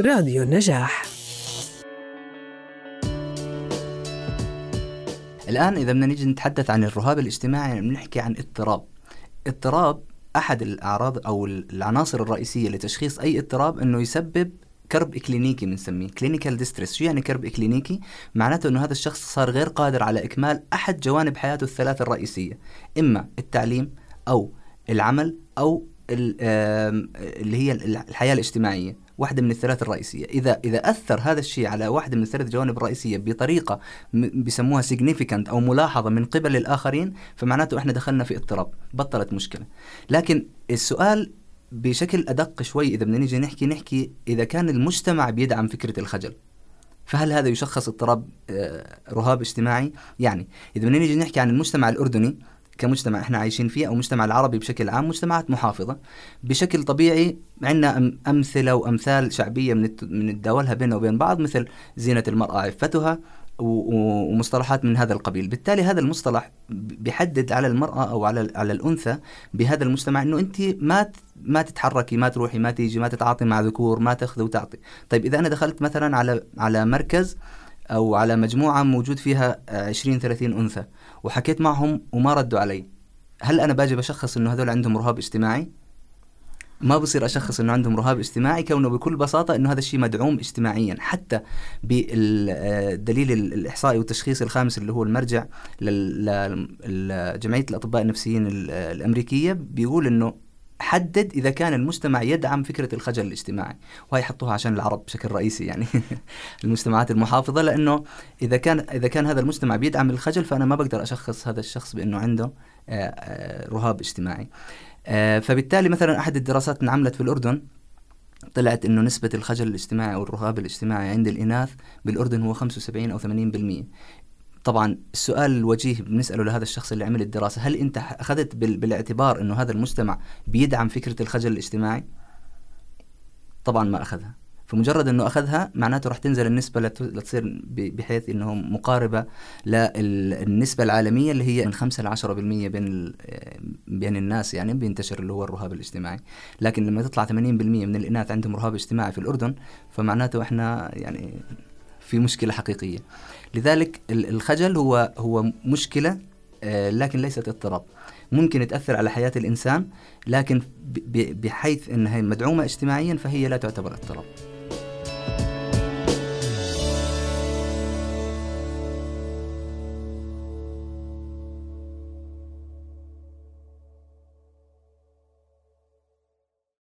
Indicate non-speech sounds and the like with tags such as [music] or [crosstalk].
راديو النجاح. الآن إذا بدنا نيجي نتحدث عن الرهاب الاجتماعي بنحكي عن اضطراب. اضطراب أحد الأعراض أو العناصر الرئيسية لتشخيص أي اضطراب أنه يسبب كرب إكلينيكي بنسميه clinical distress شو يعني كرب إكلينيكي؟ معناته إنه هذا الشخص صار غير قادر على إكمال أحد جوانب حياته الثلاث الرئيسية إما التعليم أو العمل أو اللي هي الحياة الاجتماعية. واحدة من الثلاث الرئيسية إذا إذا أثر هذا الشيء على واحدة من الثلاث جوانب الرئيسية بطريقة بيسموها significant أو ملاحظة من قبل الآخرين فمعناته إحنا دخلنا في اضطراب بطلت مشكلة لكن السؤال بشكل أدق شوي إذا بدنا نيجي نحكي نحكي إذا كان المجتمع بيدعم فكرة الخجل فهل هذا يشخص اضطراب آه، رهاب اجتماعي؟ يعني إذا بدنا نيجي نحكي عن المجتمع الأردني كمجتمع إحنا عايشين فيه أو المجتمع العربي بشكل عام مجتمعات محافظة. بشكل طبيعي عندنا أمثلة وأمثال شعبية بنتداولها بيننا وبين بعض مثل زينة المرأة عفتها ومصطلحات من هذا القبيل. بالتالي هذا المصطلح بيحدد على المرأة أو على على الأنثى بهذا المجتمع أنه أنت ما ما تتحركي ما تروحي ما تيجي ما تتعاطي مع ذكور ما تأخذي وتعطي. طيب إذا أنا دخلت مثلا على على مركز أو على مجموعة موجود فيها 20 30 أنثى وحكيت معهم وما ردوا علي هل أنا باجي بشخص أنه هذول عندهم رهاب اجتماعي؟ ما بصير أشخص إنه عندهم رهاب اجتماعي كونه بكل بساطة إنه هذا الشيء مدعوم اجتماعيا حتى بالدليل الإحصائي والتشخيص الخامس اللي هو المرجع لجمعية الأطباء النفسيين الأمريكية بيقول إنه حدد إذا كان المجتمع يدعم فكرة الخجل الاجتماعي. وهي حطوها عشان العرب بشكل رئيسي يعني. [laughs] المجتمعات المحافظة لأنه إذا كان إذا كان هذا المجتمع بيدعم الخجل فأنا ما بقدر أشخص هذا الشخص بأنه عنده آه، آه، رهاب اجتماعي. آه، فبالتالي مثلا أحد الدراسات انعملت في الأردن طلعت إنه نسبة الخجل الاجتماعي أو الرهاب الاجتماعي عند الإناث بالأردن هو 75 أو 80% طبعا السؤال الوجيه بنسأله لهذا الشخص اللي عمل الدراسة هل أنت أخذت بالاعتبار إنه هذا المجتمع بيدعم فكرة الخجل الاجتماعي؟ طبعا ما أخذها. فمجرد إنه أخذها معناته راح تنزل النسبة لتصير بحيث إنه مقاربة للنسبة العالمية اللي هي من 5 ل 10% بين بين الناس يعني بينتشر اللي هو الرهاب الاجتماعي. لكن لما تطلع 80% من الإناث عندهم رهاب اجتماعي في الأردن فمعناته إحنا يعني في مشكلة حقيقية. لذلك الخجل هو هو مشكلة آه، لكن ليست اضطراب. ممكن تأثر على حياة الإنسان لكن بحيث أنها مدعومة اجتماعيا فهي لا تعتبر اضطراب.